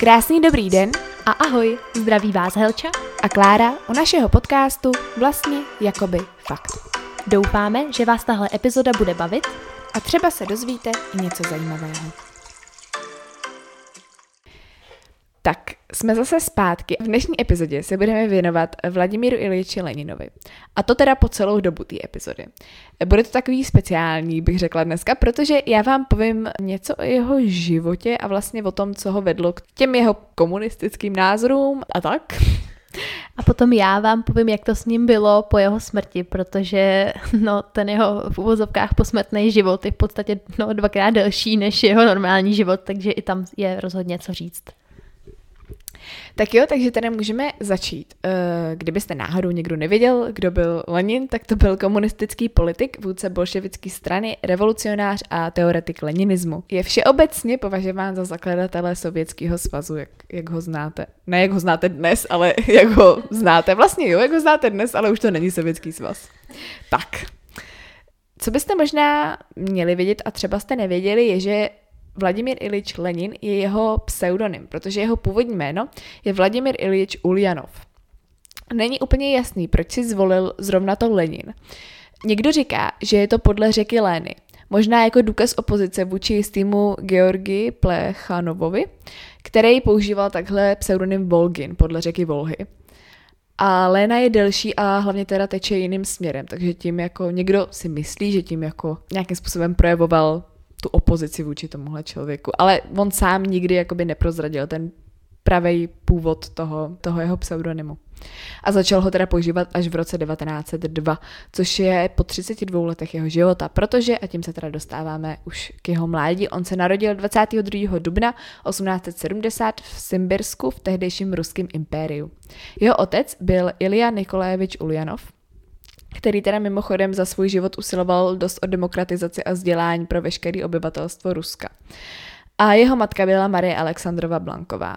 Krásný dobrý den A ahoj, zdraví vás Helča. a Klára u našeho podcastu Vlastně jakoby fakt. Doufáme, že vás tahle epizoda bude bavit. A třeba se dozvíte i něco zajímavého. Tak, jsme zase zpátky. V dnešní epizodě se budeme věnovat Vladimíru Iliči Leninovi. A to teda po celou dobu té epizody. Bude to takový speciální, bych řekla dneska, protože já vám povím něco o jeho životě a vlastně o tom, co ho vedlo k těm jeho komunistickým názorům a tak. A potom já vám povím, jak to s ním bylo po jeho smrti, protože no, ten jeho v uvozovkách posmrtný život je v podstatě no, dvakrát delší než jeho normální život, takže i tam je rozhodně co říct. Tak jo, takže tady můžeme začít. Eh, Kdybyste náhodou někdo nevěděl, kdo byl Lenin, tak to byl komunistický politik, vůdce bolševické strany, revolucionář a teoretik leninismu. Je všeobecně považován za zakladatele Sovětského svazu, jak, jak ho znáte. Ne jak ho znáte dnes, ale jak ho znáte. Vlastně jo, jak ho znáte dnes, ale už to není Sovětský svaz. Tak. Co byste možná měli vědět a třeba jste nevěděli, je, že Vladimír Ilič Lenin je jeho pseudonym, protože jeho původní jméno je Vladimír Ilič Ulyanov. Není úplně jasný, proč si zvolil zrovna to Lenin. Někdo říká, že je to podle řeky Lény, možná jako důkaz opozice vůči jistýmu Georgi Plechanovovi, který používal takhle pseudonym Volgin podle řeky Volhy. A Léna je delší a hlavně teda teče jiným směrem, takže tím jako někdo si myslí, že tím jako nějakým způsobem projevoval tu opozici vůči tomuhle člověku. Ale on sám nikdy jakoby neprozradil ten pravý původ toho, toho jeho pseudonymu. A začal ho teda používat až v roce 1902, což je po 32 letech jeho života, protože, a tím se teda dostáváme už k jeho mládí, on se narodil 22. dubna 1870 v Simbirsku v tehdejším ruském impériu. Jeho otec byl Ilja Nikolajevič Ulyanov, který teda mimochodem za svůj život usiloval dost o demokratizaci a vzdělání pro veškeré obyvatelstvo Ruska. A jeho matka byla Marie Alexandrova Blanková.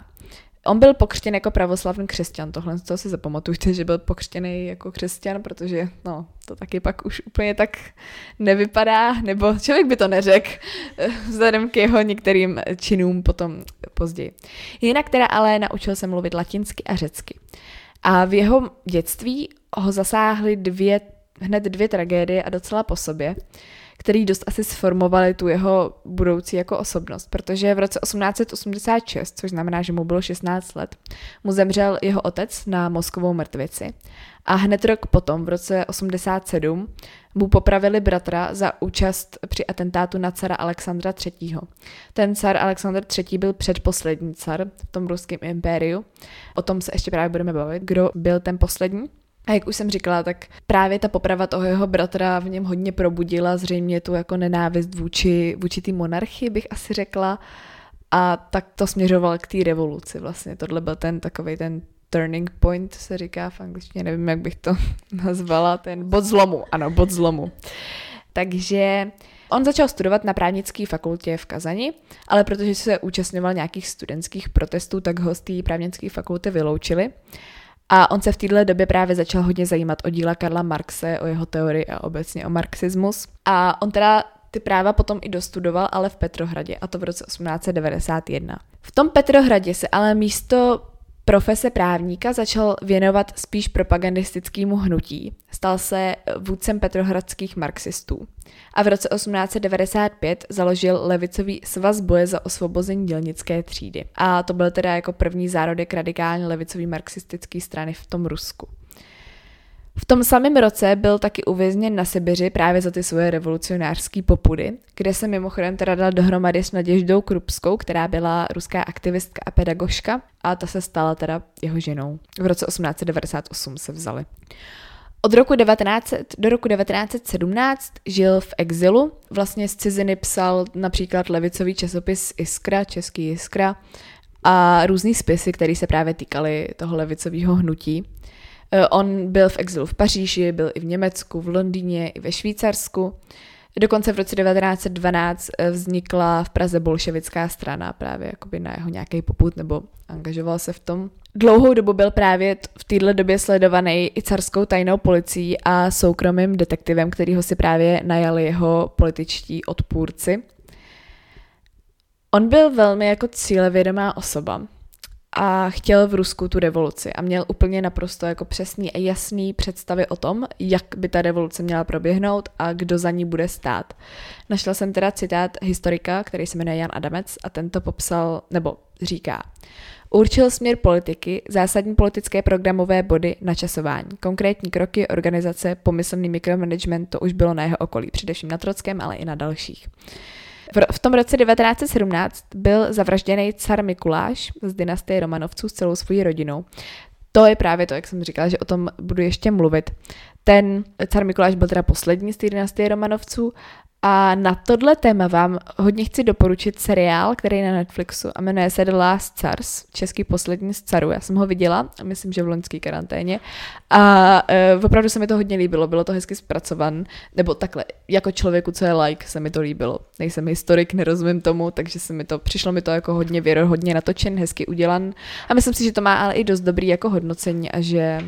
On byl pokřtěn jako pravoslavný křesťan, tohle z toho si zapamatujte, že byl pokřtěný jako křesťan, protože no, to taky pak už úplně tak nevypadá, nebo člověk by to neřekl, vzhledem k jeho některým činům potom později. Jinak teda ale naučil se mluvit latinsky a řecky. A v jeho dětství ho zasáhly dvě, hned dvě tragédie a docela po sobě, který dost asi sformovali tu jeho budoucí jako osobnost, protože v roce 1886, což znamená, že mu bylo 16 let, mu zemřel jeho otec na mozkovou mrtvici. A hned rok potom, v roce 87, mu popravili bratra za účast při atentátu na cara Alexandra III. Ten car Alexandr III. byl předposlední car v tom ruském impériu. O tom se ještě právě budeme bavit, kdo byl ten poslední. A jak už jsem říkala, tak právě ta poprava toho jeho bratra v něm hodně probudila zřejmě tu jako nenávist vůči, vůči té monarchii, bych asi řekla. A tak to směřoval k té revoluci vlastně. Tohle byl ten takový ten turning point, se říká v angličtině, nevím, jak bych to nazvala, ten bod zlomu, ano, bod zlomu. Takže on začal studovat na právnické fakultě v Kazani, ale protože se účastňoval nějakých studentských protestů, tak ho z té právnické fakulty vyloučili. A on se v této době právě začal hodně zajímat o díla Karla Marxe, o jeho teorii a obecně o marxismus. A on teda ty práva potom i dostudoval, ale v Petrohradě, a to v roce 1891. V tom Petrohradě se ale místo profese právníka začal věnovat spíš propagandistickému hnutí. Stal se vůdcem petrohradských marxistů. A v roce 1895 založil levicový svaz boje za osvobození dělnické třídy. A to byl teda jako první zárodek radikální levicový marxistické strany v tom Rusku. V tom samém roce byl taky uvězněn na Sibiři právě za ty svoje revolucionářské popudy, kde se mimochodem teda dal dohromady s Naděždou Krupskou, která byla ruská aktivistka a pedagožka a ta se stala teda jeho ženou. V roce 1898 se vzali. Od roku 1900 do roku 1917 žil v exilu, vlastně z ciziny psal například levicový časopis Iskra, český Iskra, a různý spisy, které se právě týkaly toho levicového hnutí. Eh, On byl v exilu v Paříži, byl i v Německu, v Londýně, i ve Švýcarsku. Dokonce v roce 1912 eh, vznikla v Praze bolševická strana právě jakoby na jeho nějaký poput nebo angažoval se v tom. Dlouhou dobu byl právě v této době sledovaný i carskou tajnou policií a soukromým detektivem, kterýho si právě najali jeho političtí odpůrci. On byl velmi jako cílevědomá osoba a chtěl v Rusku tu revoluci a měl úplně naprosto jako přesný a jasný představy o tom, jak by ta revoluce měla proběhnout a kdo za ní bude stát. Našla jsem teda citát historika, který se jmenuje Jan Adamec a tento popsal, nebo říká, Určil směr politiky, zásadní politické programové body, načasování. Konkrétní kroky, organizace, pomyslný mikromanagement, to už bylo na jeho okolí, především na Trockém, ale i na dalších. V tom roce 1917 byl zavražděný car Mikuláš z dynastie Romanovců s celou svojí rodinou. To je právě to, jak jsem říkala, že o tom budu ještě mluvit. Ten car Mikuláš byl teda poslední z té dynastie Romanovců a na tohle téma vám hodně chci doporučit seriál, který je na Netflixu a jmenuje se The Last Cars, český poslední z carů. Já jsem ho viděla, myslím, že v loňské karanténě. A e, opravdu se mi to hodně líbilo, bylo to hezky zpracovan, nebo takhle, jako člověku, co je like, se mi to líbilo. Nejsem historik, nerozumím tomu, takže se mi to, přišlo mi to jako hodně věrohodně natočen, hezky udělan. A myslím si, že to má ale i dost dobrý jako hodnocení a že,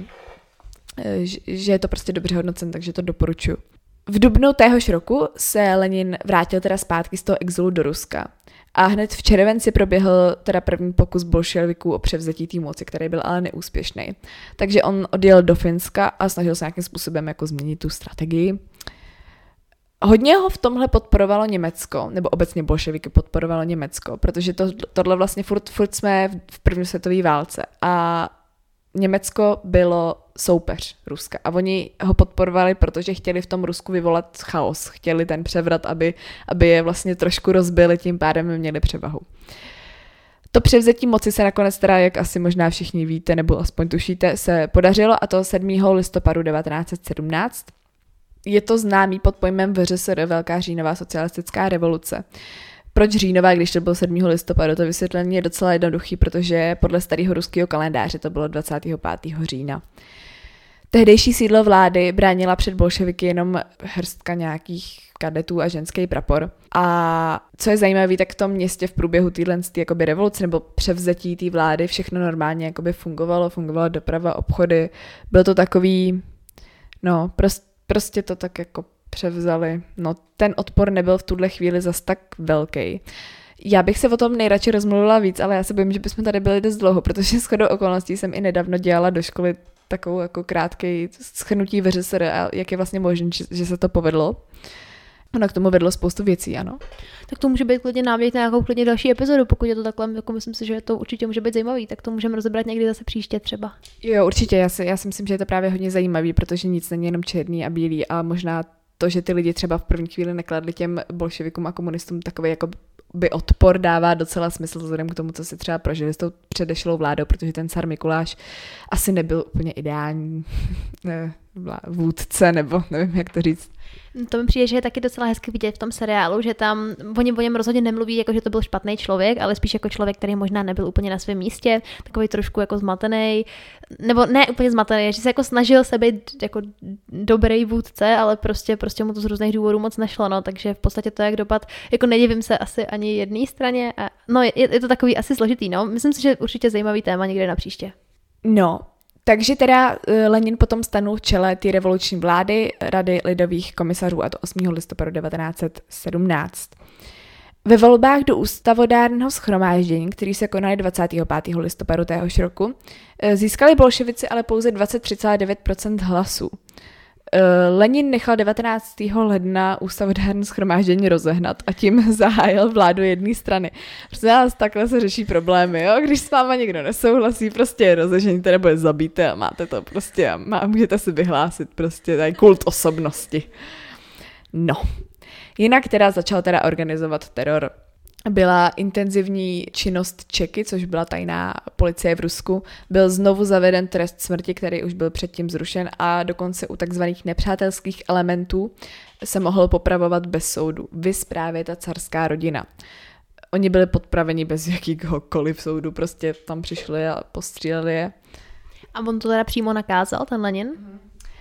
e, že je to prostě dobře hodnocen, takže to doporučuji. V dubnu téhož roku se Lenin vrátil teda zpátky z toho exilu do Ruska. A hned v červenci proběhl teda první pokus bolševiků o převzetí té moci, který byl ale neúspěšný. Takže on odjel do Finska a snažil se nějakým způsobem jako změnit tu strategii. Hodně ho v tomhle podporovalo Německo, nebo obecně bolševiky podporovalo Německo, protože to, tohle vlastně furt, furt jsme v první světové válce a Německo bylo soupeř Ruska a oni ho podporovali, protože chtěli v tom Rusku vyvolat chaos, chtěli ten převrat, aby, aby je vlastně trošku rozbili, tím pádem měli převahu. To převzetí moci se nakonec teda, jak asi možná všichni víte, nebo aspoň tušíte, se podařilo a to 7. listopadu 1917. Je to známý pod pojmem VŘSR, Velká říjnová socialistická revoluce. Proč říjnová, když to bylo 7. listopadu? To vysvětlení je docela jednoduchý, protože podle starého ruského kalendáře to bylo 25. října. Tehdejší sídlo vlády bránila před bolševiky jenom hrstka nějakých kadetů a ženský prapor. A co je zajímavé, tak v tom městě v průběhu téhle jakoby revoluce nebo převzetí té vlády všechno normálně jakoby fungovalo, fungovala doprava, obchody. Byl to takový, no, prost, prostě to tak jako převzali. No, ten odpor nebyl v tuhle chvíli zas tak velký. Já bych se o tom nejradši rozmluvila víc, ale já se bojím, že bychom tady byli dost dlouho, protože shodou okolností jsem i nedávno dělala do školy takovou jako krátký schrnutí VŘSR a jak je vlastně možné, že se to povedlo. Ono k tomu vedlo spoustu věcí, ano. Tak to může být klidně návět na nějakou klidně další epizodu, pokud je to takhle, jako myslím si, že to určitě může být zajímavý, tak to můžeme rozebrat někdy zase příště třeba. Jo, určitě, já si, já si myslím, že je to právě hodně zajímavý, protože nic není jenom černý a bílý a možná to, že ty lidi třeba v první chvíli nekladli těm bolševikům a komunistům takový jako by odpor dává docela smysl vzhledem k tomu, co si třeba prožili s tou předešlou vládou, protože ten car Mikuláš asi nebyl úplně ideální ne, vůdce, nebo nevím, jak to říct. To mi přijde, že je taky docela hezky vidět v tom seriálu, že tam oni o něm rozhodně nemluví jako, že to byl špatný člověk, ale spíš jako člověk, který možná nebyl úplně na svém místě, takový trošku jako zmatený, nebo ne úplně zmatený, že se jako snažil se být jako dobrý vůdce, ale prostě, prostě mu to z různých důvodů moc nešlo, no, takže v podstatě to jak dopad, jako nedivím se asi ani jedné straně, a, no je, je, to takový asi složitý, no, myslím si, že určitě zajímavý téma někde na příště. No, takže teda eh, Lenin potom stanul v čele té revoluční vlády Rady lidových komisařů a to 8. listopadu 1917. Ve volbách do ústavodárného schromáždění, který se konaly 25. listopadu téhož roku, eh, získali bolševici ale pouze 23,9% hlasů. Eh, Lenin nechal 19. ledna ústavodární schromáždění rozehnat a tím zahájil vládu jedné strany. Prostě nás takhle se řeší problémy, jo? Když s váma někdo nesouhlasí, prostě je rozeženíte nebo je zabíte a máte to prostě a má, můžete si vyhlásit prostě tady kult osobnosti. No. Jinak teda začal teda organizovat teror byla intenzivní činnost Čeky, což byla tajná policie v Rusku. Byl znovu zaveden trest smrti, který už byl předtím zrušen a dokonce u takzvaných nepřátelských elementů se mohl popravovat bez soudu. Vy právě ta carská rodina. Oni byli podpraveni bez jakýkoliv soudu, prostě tam přišli a postříleli je. A on to teda přímo nakázal, ten Lenin?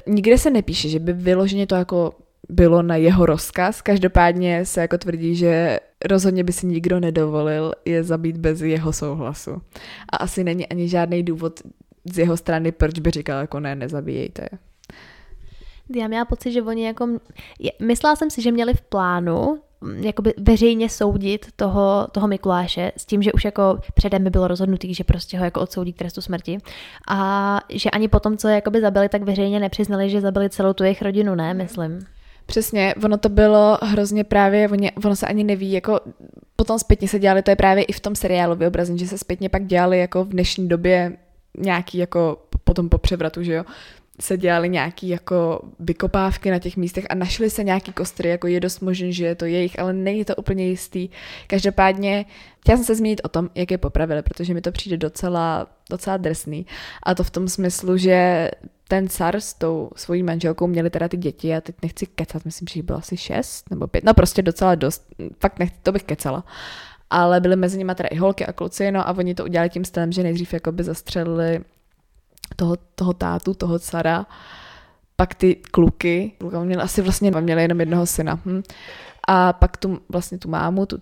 Nikde se nepíše, že by vyloženě to jako bylo na jeho rozkaz. Každopádně se jako tvrdí, že rozhodně by si nikdo nedovolil je zabít bez jeho souhlasu. A asi není ani žádný důvod z jeho strany, proč by říkal jako ne, nezabíjejte. Já měla pocit, že oni jako... Myslela jsem si, že měli v plánu mm, jakoby veřejně soudit toho, toho Mikuláše s tím, že už jako předem by bylo rozhodnutý, že prostě ho jako odsoudí k trestu smrti a že ani potom, co je jakoby zabili, tak veřejně nepřiznali, že zabili celou tu jejich rodinu, ne, myslím. Přesně, ono to bylo hrozně právě, ono, ono se ani neví, jako potom zpětně se dělali, to je právě i v tom seriálu vyobrazení, že se zpětně pak dělali jako v dnešní době nějaký jako potom po převratu, že jo, se dělali nějaký jako vykopávky na těch místech a našli se nějaký kostry, jako je dost možný, že je to jejich, ale není to úplně jistý. Každopádně chtěla jsem se zmínit o tom, jak je popravili, protože mi to přijde docela, docela drsný. A to v tom smyslu, že ten car s tou svojí manželkou měli teda ty děti, a teď nechci kecat, myslím, že jich bylo asi šest nebo pět, no prostě docela dost, fakt nechci, to bych kecala. Ale byly mezi nimi teda i holky a kluci, no a oni to udělali tím stylem, že nejdřív jakoby zastřelili toho, toho tátu, toho cara, pak ty kluky, měl asi vlastně měli jenom jednoho syna. Hm. A pak tu vlastně tu mámu, tu,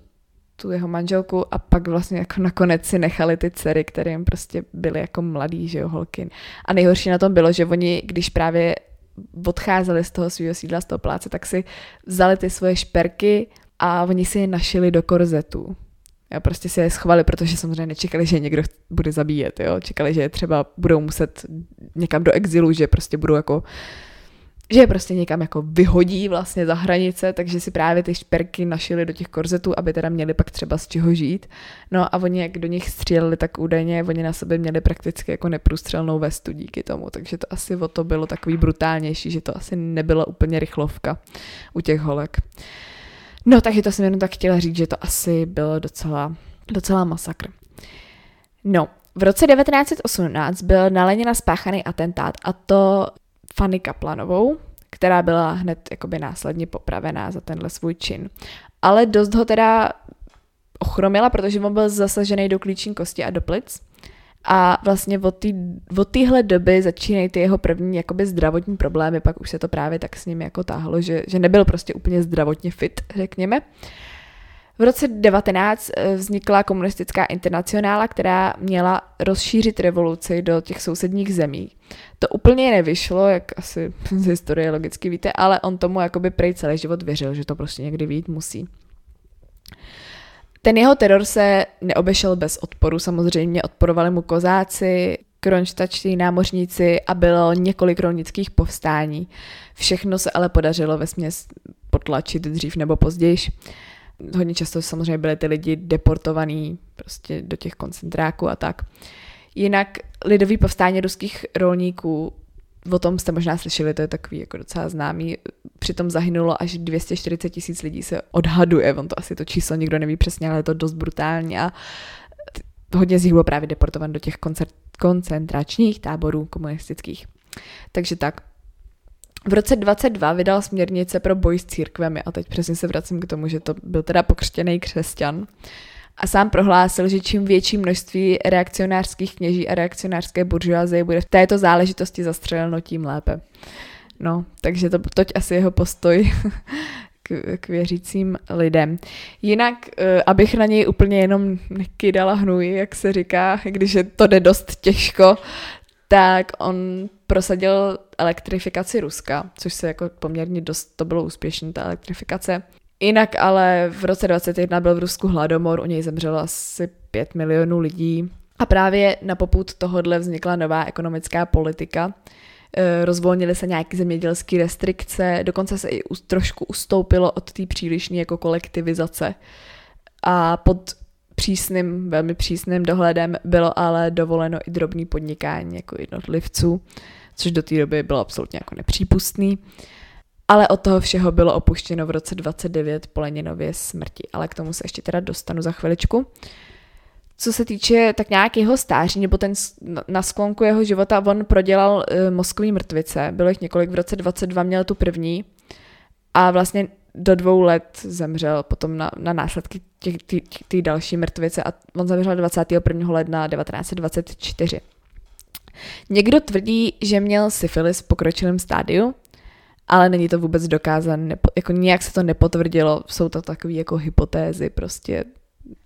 tu jeho manželku a pak vlastně jako nakonec si nechali ty dcery, které jim prostě byly jako mladý, že jo, holky. A nejhorší na tom bylo, že oni, když právě odcházeli z toho svého sídla, z toho pláce, tak si vzali ty svoje šperky a oni si je našili do korzetu. Jo, prostě si je schovali, protože samozřejmě nečekali, že někdo bude zabíjet, jo. Čekali, že třeba budou muset někam do exilu, že prostě budou jako že je prostě někam jako vyhodí vlastně za hranice, takže si právě ty šperky našili do těch korzetů, aby teda měli pak třeba z čeho žít. No a oni jak do nich stříleli, tak údajně oni na sebe měli prakticky jako neprůstřelnou vestu díky tomu, takže to asi o to bylo takový brutálnější, že to asi nebyla úplně rychlovka u těch holek. No, takže to jsem jenom tak chtěla říct, že to asi bylo docela, docela masakr. No, v roce 1918 byl na Lenina spáchaný atentát a to Fanny Kaplanovou, která byla hned jakoby následně popravená za tenhle svůj čin. Ale dost ho teda ochromila, protože on byl zasažený do klíční kosti a do plic. A vlastně od, tý, od téhle doby začínají ty jeho první jakoby zdravotní problémy, pak už se to právě tak s ním jako táhlo, že, že nebyl prostě úplně zdravotně fit, řekněme. V roce 19 eh, vznikla komunistická internacionála, která měla rozšířit revoluci do těch sousedních zemí. To úplně nevyšlo, jak asi z historie logicky víte, ale on tomu jakoby prej celý život věřil, že to prostě někdy vít musí. Ten jeho teror se neobešel bez odporu, samozřejmě odporovali mu kozáci, kronštačtí námořníci a bylo několik rolnických povstání. Všechno se ale podařilo ve směs potlačit dřív nebo později. Hodně často samozřejmě byly ty lidi deportovaní prostě do těch koncentráků a tak. Jinak lidový povstání ruských rolníků O tom jste možná slyšeli, to je takový jako docela známý. Přitom zahynulo až 240 tisíc lidí se odhaduje, on to asi to číslo nikdo neví přesně, ale je to dost brutální a hodně z nich bylo právě deportovan do těch koncentračních táborů komunistických. Takže tak. V roce 22 vydal směrnice pro boj s církvemi a teď přesně se vracím k tomu, že to byl teda pokřtěný křesťan a sám prohlásil, že čím větší množství reakcionářských kněží a reakcionářské buržoazie bude v této záležitosti zastřeleno, tím lépe. No, takže to toť asi jeho postoj k, k věřícím lidem. Jinak, eh, abych na něj úplně jenom nekydala hnůj, jak se říká, když je to jde dost těžko, tak on prosadil elektrifikaci Ruska, což se jako poměrně dost, to bylo úspěšné, ta elektrifikace. Jinak ale v roce 2021 byl v Rusku hladomor, u něj zemřelo asi 5 milionů lidí. A právě na poput tohodle vznikla nová ekonomická politika. E, rozvolnily se nějaké zemědělské restrikce, dokonce se i trošku ustoupilo od té přílišné jako kolektivizace. A pod přísným, velmi přísným dohledem bylo ale dovoleno i drobný podnikání jako jednotlivců, což do té doby bylo absolutně jako nepřípustný. Ale od toho všeho bylo opuštěno v roce 29 po Leninově smrti, ale k tomu se ještě teda dostanu za chviličku. Co se týče tak nějakého stáří, nebo ten na sklonku jeho života, on prodělal uh, mozkový mrtvice, bylo jich několik, v roce 22 měl tu první a vlastně do dvou let zemřel potom na, na následky té další mrtvice a on zemřel 21. ledna 1924. Někdo tvrdí, že měl syfilis v pokročilém stádiu, ale není to vůbec dokázané, jako nějak se to nepotvrdilo, jsou to takové jako hypotézy prostě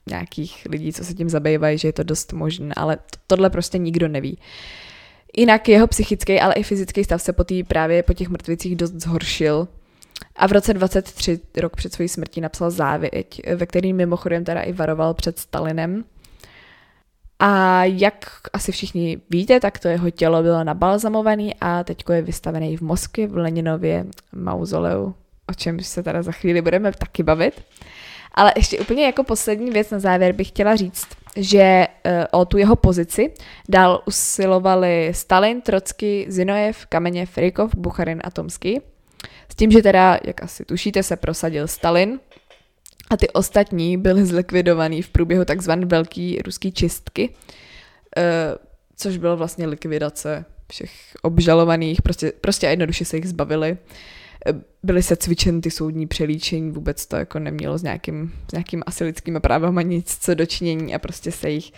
nějakých lidí, co se tím zabývají, že je to dost možné, ale to, tohle prostě nikdo neví. Jinak jeho psychický, ale i fyzický stav se po tý, právě po těch mrtvicích dost zhoršil. A v roce 23, rok před svojí smrtí, napsal závěť, ve který mimochodem teda i varoval před Stalinem. A jak asi všichni víte, tak to jeho tělo bylo nabalzamované a teď je vystavený v Moskvě v Leninově mauzoleu, o čem se teda za chvíli budeme taky bavit. Ale ještě úplně jako poslední věc na závěr bych chtěla říct, že uh, o tu jeho pozici dál usilovali Stalin, Trocky, Zinojev, Kameněv, Rykov, Bucharin a Tomsky. S tím, že teda, jak asi tušíte, se prosadil Stalin a ty ostatní byly zlikvidovaný v průběhu takzvané velké ruské čistky, uh, což bylo vlastně likvidace všech obžalovaných, prostě, prostě jednoduše se jich zbavili byly se cvičen ty soudní přelíčení, vůbec to jako nemělo s nějakým, s nějakým asi lidskými právama nic co dočinění a prostě se jich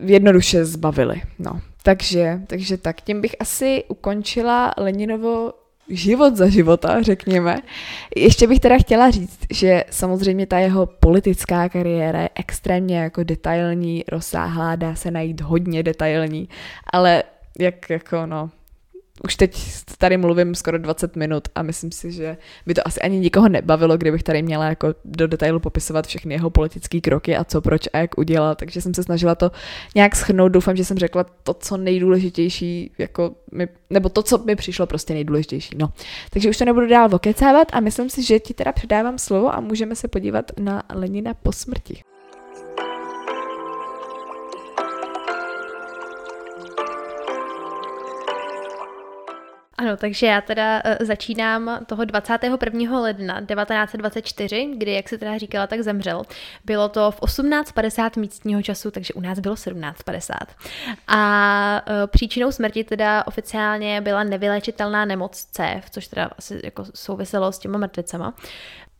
jednoduše zbavili. No, takže, takže tak, tím bych asi ukončila Leninovo život za života, řekněme. Ještě bych teda chtěla říct, že samozřejmě ta jeho politická kariéra je extrémně jako detailní, rozsáhlá, dá se najít hodně detailní, ale jak jako no, už teď tady mluvím skoro 20 minut a myslím si, že by to asi ani nikoho nebavilo, kdybych tady měla jako do detailu popisovat všechny jeho politické kroky a co, proč a jak udělal, takže jsem se snažila to nějak schrnout. Doufám, že jsem řekla to, co nejdůležitější, jako mi, nebo to, co mi přišlo prostě nejdůležitější. No. Takže už to nebudu dál vokecávat a myslím si, že ti teda předávám slovo a můžeme se podívat na Lenina po smrti. Ano, takže já teda uh, začínám toho 21. ledna 1924, kdy, jak se teda říkala, tak zemřel. Bylo to v 18.50 místního času, takže u nás bylo 17.50. A uh, příčinou smrti teda oficiálně byla nevylečitelná nemoc C, což teda asi jako souviselo s těma mrtvicema.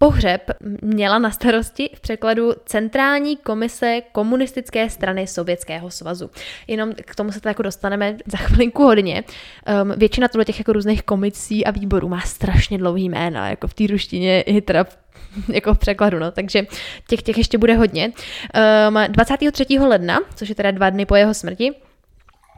Pohřeb měla na starosti v překladu Centrální komise komunistické strany Sovětského svazu. Jenom k tomu se to jako dostaneme za chvilinku hodně. Um, většina tohle těch jako různých komisí a výborů má strašně dlouhý jména, jako v té ruštině i teda jako v překladu, no, takže těch, těch ještě bude hodně. Um, 23. ledna, což je teda dva dny po jeho smrti,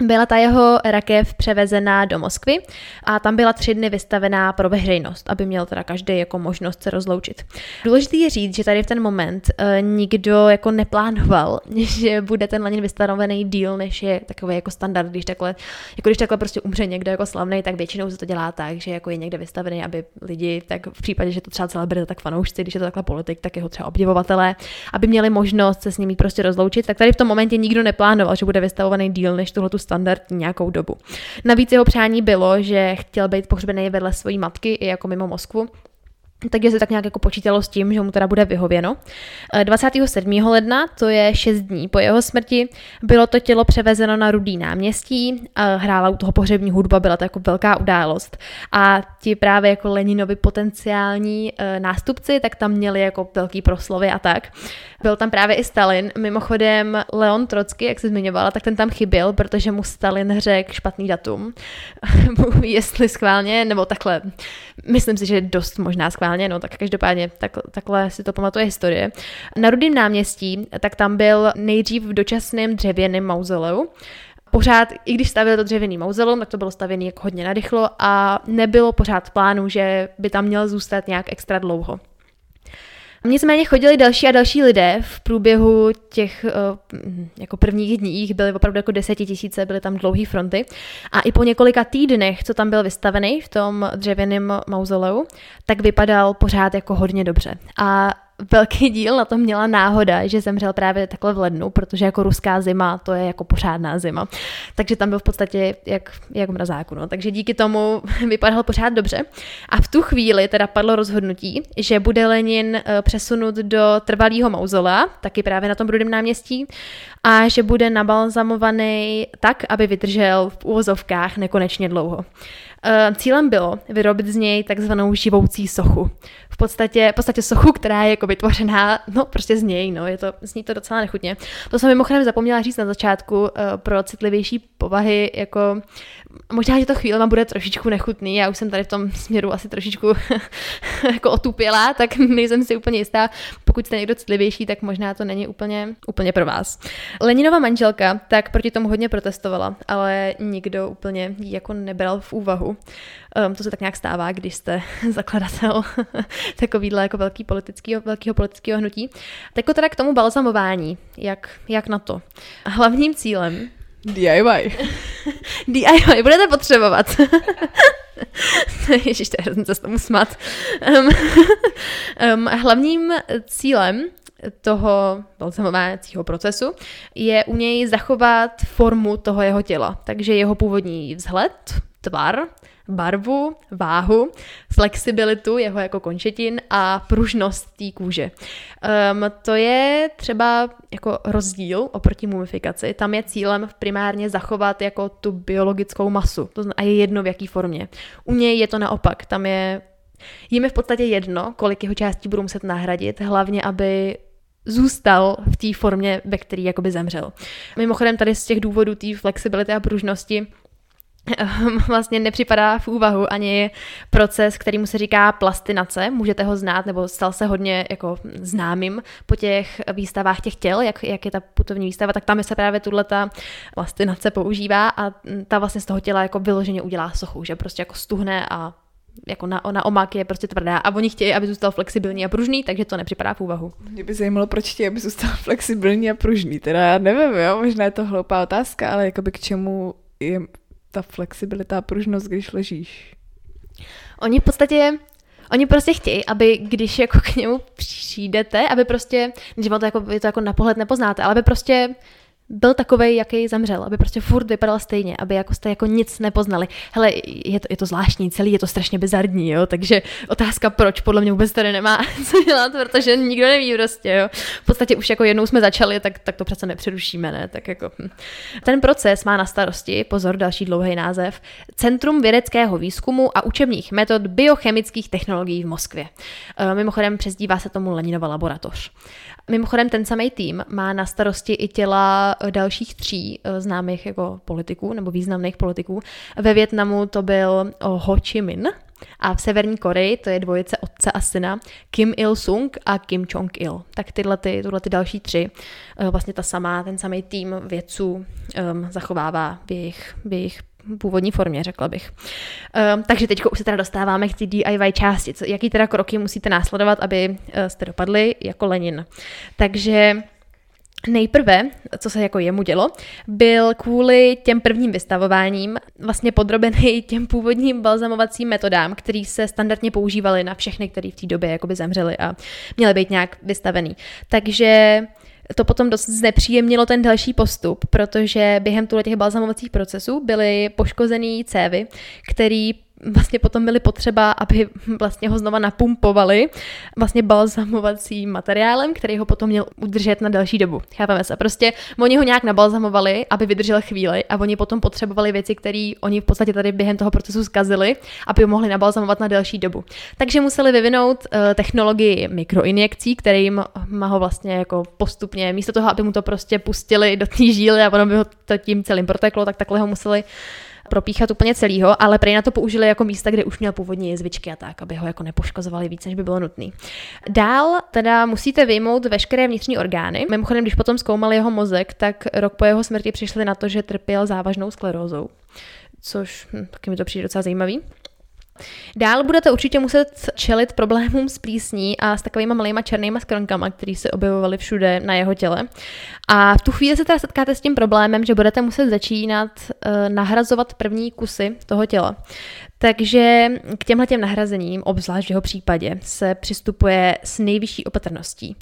byla ta jeho rakev převezená do Moskvy a tam byla tři dny vystavená pro veřejnost, aby měl teda každý jako možnost se rozloučit. Důležité je říct, že tady v ten moment uh, nikdo jako neplánoval, že bude ten Lenin vystanovený díl, než je takový jako standard, když takhle, jako když takhle prostě umře někdo jako slavný, tak většinou se to dělá tak, že jako je někde vystavený, aby lidi, tak v případě, že to třeba celebrita, tak fanoušci, když je to takhle politik, tak jeho třeba obdivovatelé, aby měli možnost se s ním prostě rozloučit, tak tady v tom momentě nikdo neplánoval, že bude vystavovaný díl, než tuhle tu standardní nějakou dobu. Navíc jeho přání bylo, že chtěl být pohřbený vedle své matky i jako mimo Moskvu, takže se tak nějak jako počítalo s tím, že mu teda bude vyhověno. 27. Eh, ledna, to je 6 dní po jeho smrti, bylo to tělo převezeno na Rudý náměstí, hrála u toho pohřební hudba, byla to jako velká událost. A ti právě jako Leninovi potenciální eh, nástupci, tak tam měli jako velký proslovy a tak. Byl tam právě i Stalin, mimochodem Leon Trocky, jak se zmiňovala, tak ten tam chyběl, protože mu Stalin řekl špatný datum, jestli schválně, nebo takhle, myslím si, že dost možná schválně, no tak každopádně tak, takhle si to pamatuje historie. Na Rudým náměstí, tak tam byl nejdřív v dočasném dřevěném mauzoleu, pořád, i když stavili to dřevěný mauzoleum, tak to bylo stavěné jako hodně narychlo a nebylo pořád plánu, že by tam měl zůstat nějak extra dlouho. Nicméně chodili další a další lidé v průběhu těch uh, jako prvních dní, jich byly opravdu jako desetitisíce, byly tam dlouhé fronty. A i po několika týdnech, co tam byl vystavený v tom dřevěném mauzoleu, tak vypadal pořád jako hodně dobře. A velký díl na tom měla náhoda, že zemřel právě takhle v lednu, protože jako ruská zima, to je jako pořádná zima. Takže tam byl v podstatě jak, jak mrazáku. No. Takže díky tomu vypadal pořád dobře. A v tu chvíli teda padlo rozhodnutí, že bude Lenin eh, přesunut do trvalého mauzolea, taky právě na tom Rudém náměstí, a že bude nabalzamovaný tak, aby vydržel v úvozovkách nekonečně dlouho. Eh, cílem bylo vyrobit z něj takzvanou živoucí sochu. V podstatě, v podstatě sochu, která je jako vytvořená, no prostě z něj, no, je to, zní to docela nechutně. To jsem mimochodem zapomněla říct na začátku, uh, pro citlivější povahy, jako možná, že to chvíle bude trošičku nechutný, já už jsem tady v tom směru asi trošičku jako otupěla, tak nejsem si úplně jistá. Pokud jste někdo citlivější, tak možná to není úplně, úplně pro vás. Leninova manželka tak proti tomu hodně protestovala, ale nikdo úplně jako nebral v úvahu. Um, to se tak nějak stává, když jste zakladatel takovýhle jako velký politický, velkého politického hnutí. Tak teda k tomu balzamování, jak, jak na to. Hlavním cílem DIY. DIY budete potřebovat. Ježiš, to je hrozně se tomu smát. Um, um, hlavním cílem toho balzamovacího procesu je u něj zachovat formu toho jeho těla. Takže jeho původní vzhled, tvar, barvu, váhu, flexibilitu jeho jako končetin a pružnost té kůže. Um, to je třeba jako rozdíl oproti mumifikaci. Tam je cílem primárně zachovat jako tu biologickou masu. To a je jedno v jaký formě. U něj je to naopak. Tam je Jím je v podstatě jedno, kolik jeho částí budou muset nahradit, hlavně aby zůstal v té formě, ve které jakoby zemřel. Mimochodem tady z těch důvodů té flexibility a pružnosti vlastně nepřipadá v úvahu ani proces, který mu se říká plastinace. Můžete ho znát, nebo stal se hodně jako známým po těch výstavách těch těl, jak, jak je ta putovní výstava, tak tam se právě tuhle ta plastinace používá a ta vlastně z toho těla jako vyloženě udělá sochu, že prostě jako stuhne a jako na, na omak je prostě tvrdá a oni chtějí, aby zůstal flexibilní a pružný, takže to nepřipadá v úvahu. Mě by zajímalo, proč chtějí, aby zůstal flexibilní a pružný. Teda já nevím, jo, možná je to hloupá otázka, ale jakoby k čemu je ta flexibilita a pružnost, když ležíš? Oni v podstatě Oni prostě chtějí, aby když jako k němu přijdete, aby prostě, když to jako, to jako na pohled nepoznáte, ale aby prostě byl takový, jaký zemřel, aby prostě furt vypadal stejně, aby jako jste jako nic nepoznali. Hele, je to, je to zvláštní, celý je to strašně bizarní, jo, takže otázka proč, podle mě vůbec tady nemá co dělat, protože nikdo neví prostě, jo. V podstatě už jako jednou jsme začali, tak, tak to přece nepřerušíme, ne, tak jako. Hm. Ten proces má na starosti, pozor, další dlouhý název, Centrum vědeckého výzkumu a učebních metod biochemických technologií v Moskvě. E, mimochodem přezdívá se tomu Leninova laboratoř. Mimochodem ten samý tým má na starosti i těla eh, dalších tří eh, známých jako politiků nebo významných politiků. Ve Větnamu to byl eh, Ho Chi Minh, a v Severní Koreji to je dvojice otce a syna Kim Il-sung a Kim Jong-il. Tak tyhle, ty, tyhle ty další tři, vlastně ta samá, ten samý tým vědců um, zachovává v jejich, v jejich původní formě, řekla bych. Um, takže teď už se teda dostáváme k té DIY části. Co, jaký teda kroky musíte následovat, aby uh, jste dopadli jako Lenin. Takže Nejprve, co se jako jemu dělo, byl kvůli těm prvním vystavováním vlastně podrobený těm původním balzamovacím metodám, které se standardně používaly na všechny, které v té době jakoby zemřeli a měly být nějak vystavený. Takže to potom dost znepříjemnilo ten další postup, protože během těch balzamovacích procesů byly poškozený cévy, který vlastně potom byly potřeba, aby vlastně ho znova napumpovali vlastně balzamovacím materiálem, který ho potom měl udržet na další dobu. Chápeme se. Prostě oni ho nějak nabalzamovali, aby vydržel chvíli a oni potom potřebovali věci, které oni v podstatě tady během toho procesu zkazili, aby ho mohli nabalzamovat na další dobu. Takže museli vyvinout uh, technologii mikroinjekcí, kterým ho vlastně jako postupně, místo toho, aby mu to prostě pustili do té žíly a ono by ho to tím celým proteklo, tak takhle ho museli propíchat úplně celýho, ale prej na to použili jako místa, kde už měl původní jezvičky a tak, aby ho jako nepoškozovali víc, než by bylo nutné. Dál teda musíte vyjmout veškeré vnitřní orgány. Mimochodem, když potom zkoumali jeho mozek, tak rok po jeho smrti přišli na to, že trpěl závažnou sklerózou což hm, taky mi to přijde docela zajímavý. Dál budete určitě muset čelit problémům s plísní a s takovými malýma černýma skronkama, které se objevovaly všude na jeho těle. A v tu chvíli se teda setkáte s tím problémem, že budete muset začínat uh, nahrazovat první kusy toho těla. Takže k těmhle těm nahrazením, obzvlášť v jeho případě, se přistupuje s nejvyšší opatrností.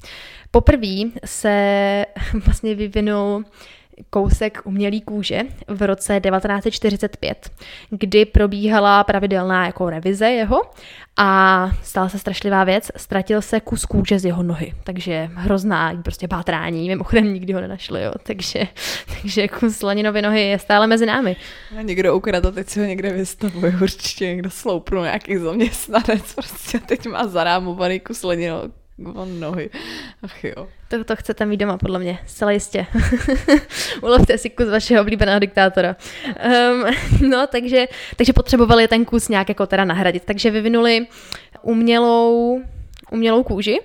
Poprvé se vlastně vyvinul kousek umělý kůže v roce 1945, kdy probíhala pravidelná jako revize jeho a stala se strašlivá věc, ztratil se kus kůže z jeho nohy, takže hrozná prostě pátrání, mimochodem nikdy ho nenašli, jo, takže, takže kus Leninovy nohy je stále mezi námi. A někdo ukradl, teď si ho někde vystavuje, určitě někdo sloupnul nějaký zaměstnanec, prostě teď má zarámovaný kus Leninovy On nohy. Ach jo. To, to chcete mít doma, podle mě. Zcela jistě. Ulovte si kus vašeho oblíbeného diktátora. Um, no, takže, takže potřebovali ten kus nějak jako teda nahradit. Takže vyvinuli umělou, umělou kůži,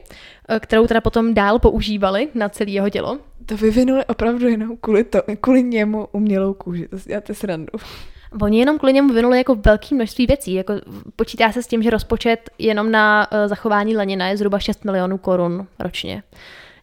eh, kterou teda potom dál používali na celé jeho tělo. To vyvinuli opravdu jenom kvůli, to, kvůli němu umělou kůži. To si děláte srandu. Oni jenom kvůli němu vynuli jako velké množství věcí. Jako počítá se s tím, že rozpočet jenom na uh, zachování Lenina je zhruba 6 milionů korun ročně.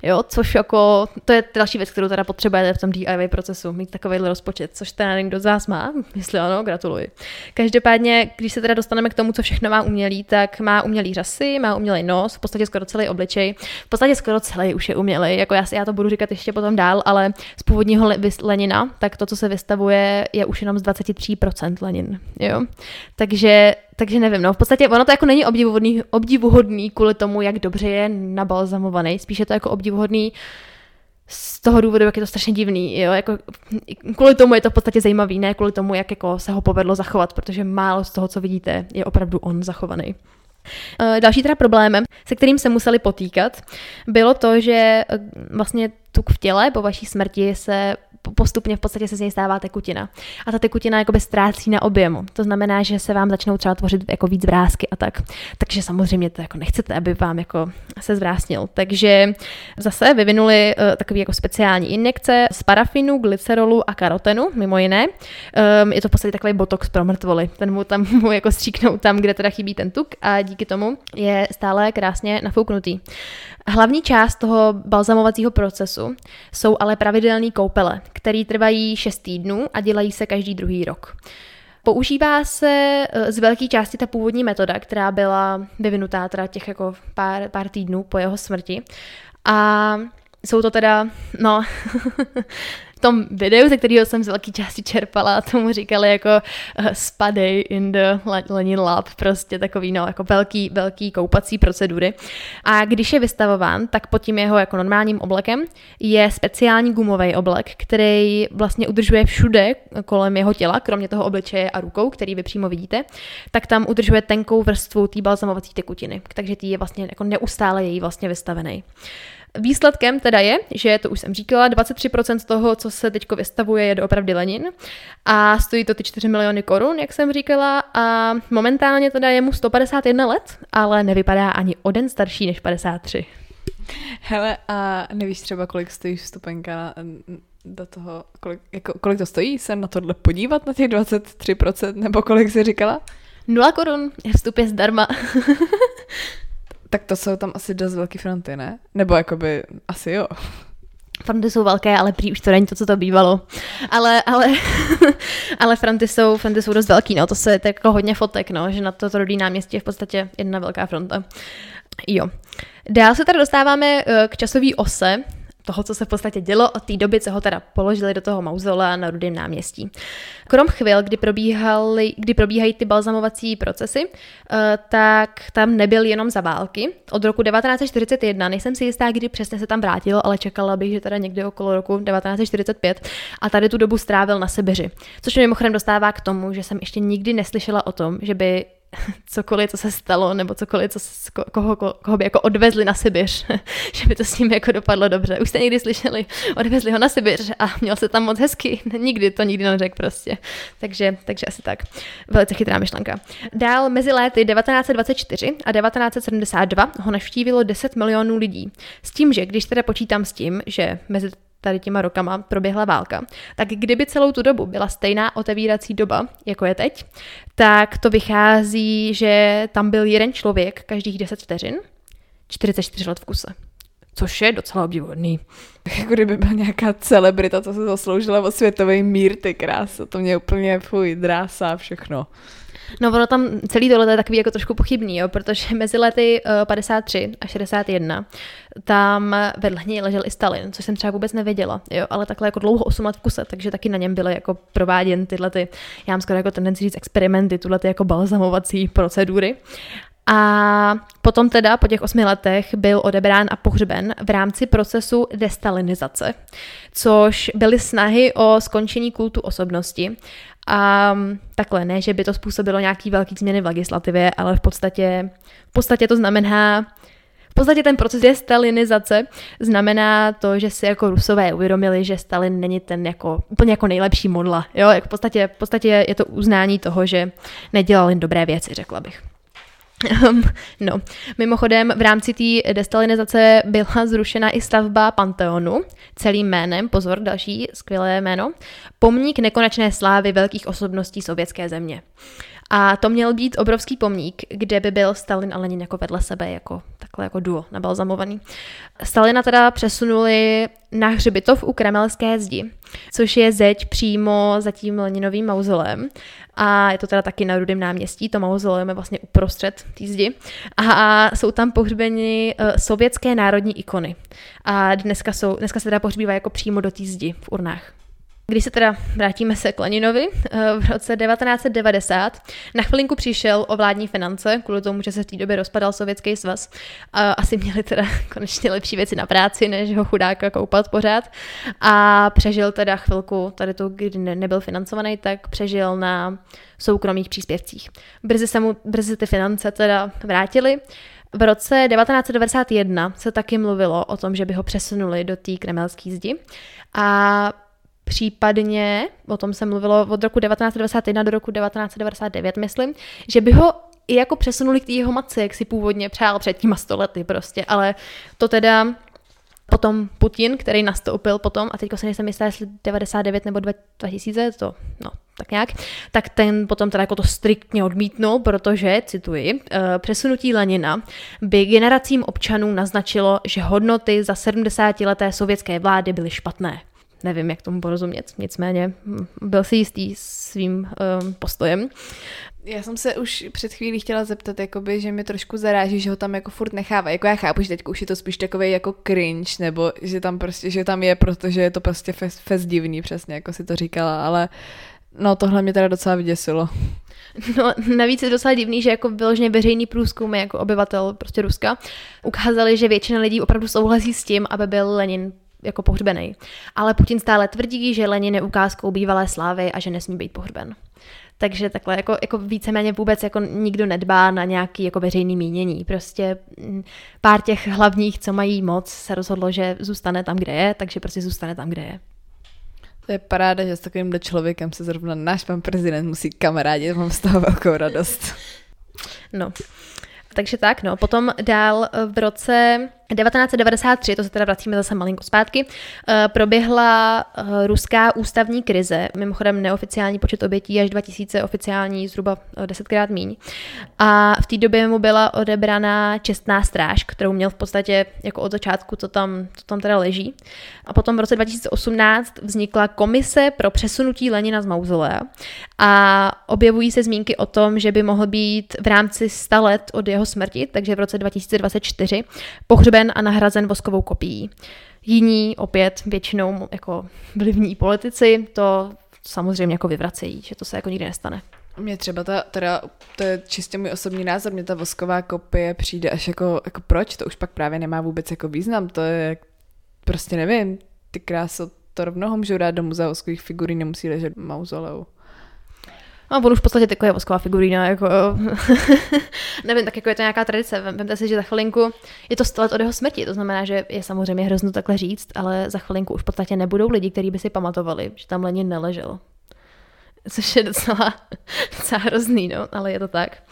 Jo, což jako, to je další věc, kterou teda potřebujete v tom DIY procesu, mít takovýhle rozpočet, což teda někdo z vás má, jestli ano, gratuluji. Každopádně, když se teda dostaneme k tomu, co všechno má umělý, tak má umělý řasy, má umělý nos, v podstatě skoro celý obličej, v podstatě skoro celý už je umělý, jako já, já to budu říkat ještě potom dál, ale z původního Lenina, tak to, co se vystavuje, je už jenom z 23% Lenin, jo. Takže takže nevím, no v podstatě ono to jako není obdivuhodný, obdivuhodný kvůli tomu, jak dobře je nabalzamovaný, spíše to jako obdivuhodný z toho důvodu, jak je to strašně divný, jo, jako kvůli tomu je to v podstatě zajímavý, ne kvůli tomu, jak jako se ho povedlo zachovat, protože málo z toho, co vidíte, je opravdu on zachovaný. Eh, další teda problémem, se kterým se museli potýkat, bylo to, že eh, vlastně tuk v těle po vaší smrti se postupně v podstatě se z něj stává tekutina. A ta tekutina jakoby ztrácí na objemu. To znamená, že se vám začnou třeba tvořit jako víc vrázky a tak. Takže samozřejmě to jako nechcete, aby vám jako se zvrásnil. Takže zase vyvinuli uh, takový jako speciální injekce z parafinu, glycerolu a karotenu, mimo jiné. Um, je to v podstatě takový botox pro mrtvoly. Ten mu tam mu jako stříknou tam, kde teda chybí ten tuk a díky tomu je stále krásně nafouknutý. Hlavní část toho balzamovacího procesu jsou ale pravidelné koupele, které trvají 6 týdnů a dělají se každý druhý rok. Používá se eh, z velké části ta původní metoda, která byla vyvinutá teda těch jako pár, pár týdnů po jeho smrti. A jsou to teda, no, tom videu, ze kterého jsem z velké části čerpala, tomu říkali jako uh, spadej in the Lenin Lab, prostě takový, no, jako velký, velký koupací procedury. A když je vystavován, tak pod tím jeho jako normálním oblekem je speciální gumový oblek, který vlastně udržuje všude kolem jeho těla, kromě toho obličeje a rukou, který vy přímo vidíte, tak tam udržuje tenkou vrstvu té balzamovací tekutiny, takže tý je vlastně jako neustále její vlastně vystavený. Výsledkem teda je, že to už jsem říkala, 23% z toho, co se teď vystavuje, je doopravdy Lenin a stojí to ty 4 miliony korun, jak jsem říkala a momentálně teda je mu 151 let, ale nevypadá ani o den starší než 53. Hele, a nevíš třeba, kolik stojí vstupenka na, do toho, kolik, jako, kolik to stojí se na tohle podívat, na těch 23%, nebo kolik jsi říkala? 0 korun, vstup je zdarma. Tak to jsou tam asi dost velké fronty, ne? Nebo jakoby, asi jo. Fronty jsou velké, ale prý už to není to, co to bývalo. Ale, ale, ale fronty jsou, fronty jsou dost velký, no, to se to jako hodně fotek, no, že na to, to rodí náměstí je v podstatě jedna velká fronta. Jo. Dál se tady dostáváme eh, k časové ose, toho, co se v podstatě dělo od té doby, co ho teda položili do toho mauzolea na Rudém náměstí. Krom chvil, kdy, probíhaly, kdy probíhají ty balzamovací procesy, eh, tak tam nebyl jenom za války. Od roku 1941, nejsem si jistá, kdy přesně se tam vrátil, ale čekala bych, že teda někdy okolo roku 1945 a tady tu dobu strávil na Sibiři. Což mě mimochodem dostává k tomu, že jsem ještě nikdy neslyšela o tom, že by cokoliv, co se stalo, nebo cokoliv, co, koho, koho, koho by jako odvezli na Sibiř, že by to s ním jako dopadlo dobře. Už jste někdy slyšeli, odvezli ho na Sibiř a měl se tam moc hezky. Nikdy to nikdy neřekl prostě. Takže, takže asi tak. Velice chytrá myšlenka. Dál mezi léty 1924 a 1972 ho navštívilo 10 milionů lidí. S tím, že když teda počítám s tím, že mezi tady těma rokama proběhla válka, tak kdyby celou tu dobu byla stejná otevírací doba, jako je teď, tak to vychází, že tam byl jeden člověk každých 10 vteřin, 44 let v kuse. Což je docela obdivuhodný. Jako kdyby byla nějaká celebrita, co se zasloužila o světový mír, ty krása. To mě úplně, fuj, drásá všechno. No ono tam celý tohle je takový jako trošku pochybný, jo, protože mezi lety uh, eh, 53 a 61 tam vedle něj ležel i Stalin, což jsem třeba vůbec nevěděla, jo, ale takhle jako dlouho 8 let v kuse, takže taky na něm byly jako prováděn tyhle ty, já mám skoro jako tendenci říct experimenty, tuhle ty jako balzamovací procedury. A potom teda po těch osmi letech byl odebrán a pohřben v rámci procesu destalinizace, což byly snahy o skončení kultu osobnosti a takhle ne, že by to způsobilo nějaký velký změny v legislativě, ale v podstatě, v podstatě to znamená, v podstatě ten proces je stalinizace znamená to, že si jako rusové uvědomili, že Stalin není ten jako úplně jako nejlepší modla. Jo, jako v podstatě, v podstatě je to uznání toho, že nedělal jen dobré věci, řekla bych. No, mimochodem v rámci té destalinizace byla zrušena i stavba Panteonu celým jménem, pozor, další skvělé jméno, pomník nekonečné slávy velkých osobností sovětské země. A to měl být obrovský pomník, kde by byl Stalin a Lenin jako vedle sebe, jako takhle jako duo nabalzamovaný. Stalina teda přesunuli na hřbitov u Kremelské zdi, což je zeď přímo za tím Leninovým mauzolem. A je to teda taky na Rudém náměstí, to mauzoleum je vlastně uprostřed té zdi. A jsou tam pohřbeni uh, sovětské národní ikony. A dneska, jsou, dneska se teda pohřbívají jako přímo do té zdi v urnách. Když se teda vrátíme se k Leninovi, eh, v roce 1990 na chvilinku přišel o vládní finance, kvůli tomu, že se v té době rozpadal Sovětský svaz. A asi měli teda konečně lepší věci na práci, než ho chudáka koupat pořád. A přežil teda chvilku, tady to, kdy nebyl financovaný, tak přežil na soukromých příspěvcích. Brzy se mu, brzy ty finance teda vrátily. V roce 1991 se taky mluvilo o tom, že by ho přesunuli do té kremelské zdi. A Případně, o tom se mluvilo od roku 1991 do roku 1999, myslím, že by ho i jako přesunuli k té jeho matce, jak si původně přál před těma stolety prostě, ale to teda potom Putin, který nastoupil potom, a teďko se nejsem jistá, jestli 99 nebo 2000, to, no, tak nějak, tak ten potom teda jako to striktně odmítnul, protože, cituji, eh, přesunutí Lenina by generacím občanů naznačilo, že hodnoty za 70 leté sovětské vlády byly špatné nevím, jak tomu porozumět. Nicméně hm, byl si jistý svým um, postojem. Já jsem se už před chvílí chtěla zeptat, jakoby, že mi trošku zaráží, že ho tam jako furt nechává. Jako já chápu, že teď už je to spíš takový jako cringe, nebo že tam prostě, že tam je, protože je to prostě fest, fest divný, přesně, jako si to říkala, ale no tohle mě teda docela vyděsilo. No, navíc je docela divný, že jako vyloženě veřejný průzkum jako obyvatel prostě Ruska ukázali, že většina lidí opravdu souhlasí s tím, aby byl Lenin jako pohřbený. Ale Putin stále tvrdí, že Lenin je ukázkou bývalé slávy a že nesmí být pohřben. Takže takhle jako, jako víceméně vůbec jako nikdo nedbá na nějaký jako veřejný mínění. Prostě mm, pár těch hlavních, co mají moc, se rozhodlo, že zůstane tam, kde je, takže prostě zůstane tam, kde je. To je paráda, že s takovýmhle člověkem se zrovna náš pan prezident musí kamarádit, mám z toho velkou radost. No, takže tak, no. Potom dál v roce 1993, to se teda vracíme zase malinko zpátky, eh, proběhla eh, ruská ústavní krize, mimochodem neoficiální počet obětí až 2000, oficiální zhruba eh, desetkrát míň. A v té době mu byla odebraná čestná stráž, kterou měl v podstatě jako od začátku, co tam, co tam teda leží. A potom v roce 2018 vznikla komise pro přesunutí Lenina z mauzolea a objevují se zmínky o tom, že by mohl být v rámci 100 let od jeho smrti, takže v roce 2024, pohřben zničen a nahrazen voskovou kopií. Jiní opět většinou jako vlivní politici to samozřejmě jako vyvracejí, že to se jako nikdy nestane. Mně třeba ta, teda, to je čistě můj osobní názor, mně ta vosková kopie přijde až jako, jako proč, to už pak právě nemá vůbec jako význam, to je, prostě nevím, ty kráso, to rovno můžu dát do muzea voskových figurín, nemusí ležet v mauzoleu. No, on už v podstatě taková vosková figurína, jako nevím, tak jako je to nějaká tradice. Vemte si, že za chvilinku je to 100 let od jeho smrti, to znamená, že je samozřejmě hrozno takhle říct, ale za chvilinku už v podstatě nebudou lidi, kteří by si pamatovali, že tam Lenin neležel. Což je docela, docela hrozný, no, ale je to tak.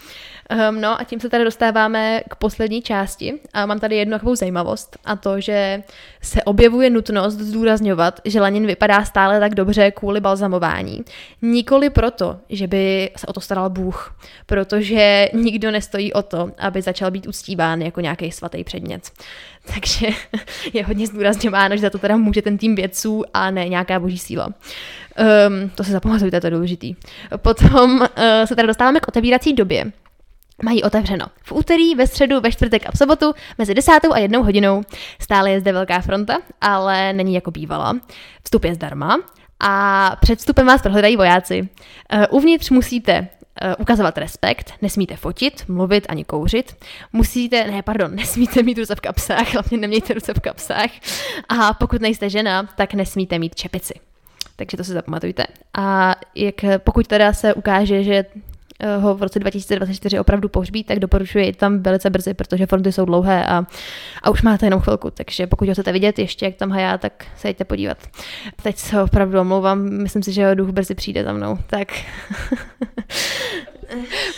Um, no a tím se tady dostáváme k poslední části a mám tady jednu takovou zajímavost a to, že se objevuje nutnost zdůrazňovat, že Lenin vypadá stále tak dobře kvůli balzamování. Nikoli proto, že by se o to staral Bůh, protože nikdo nestojí o to, aby začal být uctíván jako nějaký svatý předmět. Takže je hodně zdůrazňováno, že za to teda může ten tým vědců a ne nějaká boží síla. Um, to se zapamatujte, to je důležitý. Potom uh, se teda dostáváme k otevírací době mají otevřeno. V úterý, ve středu, ve čtvrtek a v sobotu mezi desátou a jednou hodinou. Stále je zde velká fronta, ale není jako bývala. Vstup je zdarma a před vstupem vás prohledají vojáci. Uh, uvnitř musíte uh, ukazovat respekt, nesmíte fotit, mluvit ani kouřit. Musíte, ne, pardon, nesmíte mít ruce v kapsách, hlavně nemějte ruce v kapsách. A pokud nejste žena, tak nesmíte mít čepici. Takže to si zapamatujte. A jak, pokud teda se ukáže, že Eh, ho v roce 2024 opravdu pohřbít, tak doporučuji tam velice brzy, protože fronty jsou dlouhé a, a už máte jenom chvilku, takže pokud ho chcete vidět ještě, jak tam hajá, tak se jděte podívat. Teď se opravdu omlouvám, myslím si, že jeho duch brzy přijde za mnou, tak...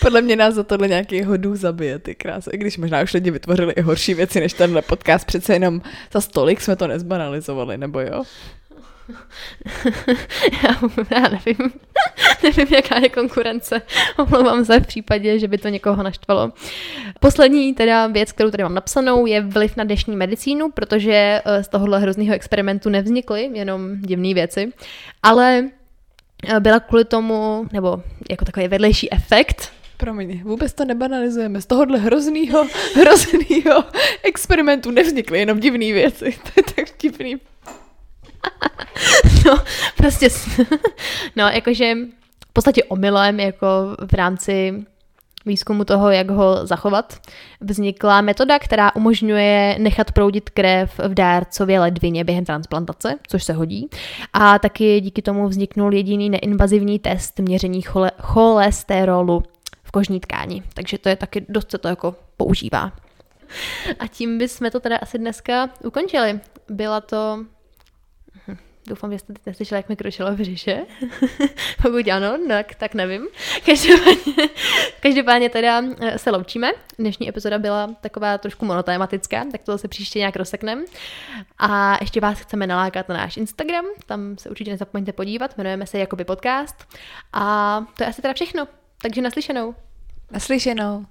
Podle mě nás za tohle nějaký duch zabije, ty krásy. I když možná už lidi vytvořili i horší věci než tenhle podcast, přece jenom za stolik jsme to nezbanalizovali, nebo jo? já, já nevím. nevím, jaká je konkurence. Omlouvám se v případě, že by to někoho naštvalo. Poslední teda věc, kterou tady mám napsanou, je vliv na dnešní medicínu, protože eh, z tohohle hrozného experimentu nevznikly jenom divné věci, ale eh, byla kvůli tomu, nebo jako takový vedlejší efekt, Promiň, vůbec to nebanalizujeme. Z tohohle hroznýho, hroznýho experimentu nevznikly jenom divné věci. To je tak divný. no, prostě, no, jakože v podstatě omylem, jako v rámci výzkumu toho, jak ho zachovat, vznikla metoda, která umožňuje nechat proudit krev v dárcově ledvině během transplantace, což se hodí. A taky díky tomu vzniknul jediný neinvazivní test měření chole- cholesterolu v kožní tkáni. Takže to je taky dost se to jako používá. A tím bychom to teda asi dneska ukončili. Byla to Doufám, že jste teď neslyšela, jak mi kročilo v břiše. Pokud ano, tak, tak nevím. Každopádně, každopádně teda eh, se loučíme. Dnešní epizoda byla taková trošku monotématická, tak to se příště nějak rozseknem. A ještě vás chceme nalákat na náš Instagram, tam se určitě nezapomeňte podívat, jmenujeme se Jakoby podcast. A to je asi teda všechno. Takže naslyšenou. Naslyšenou.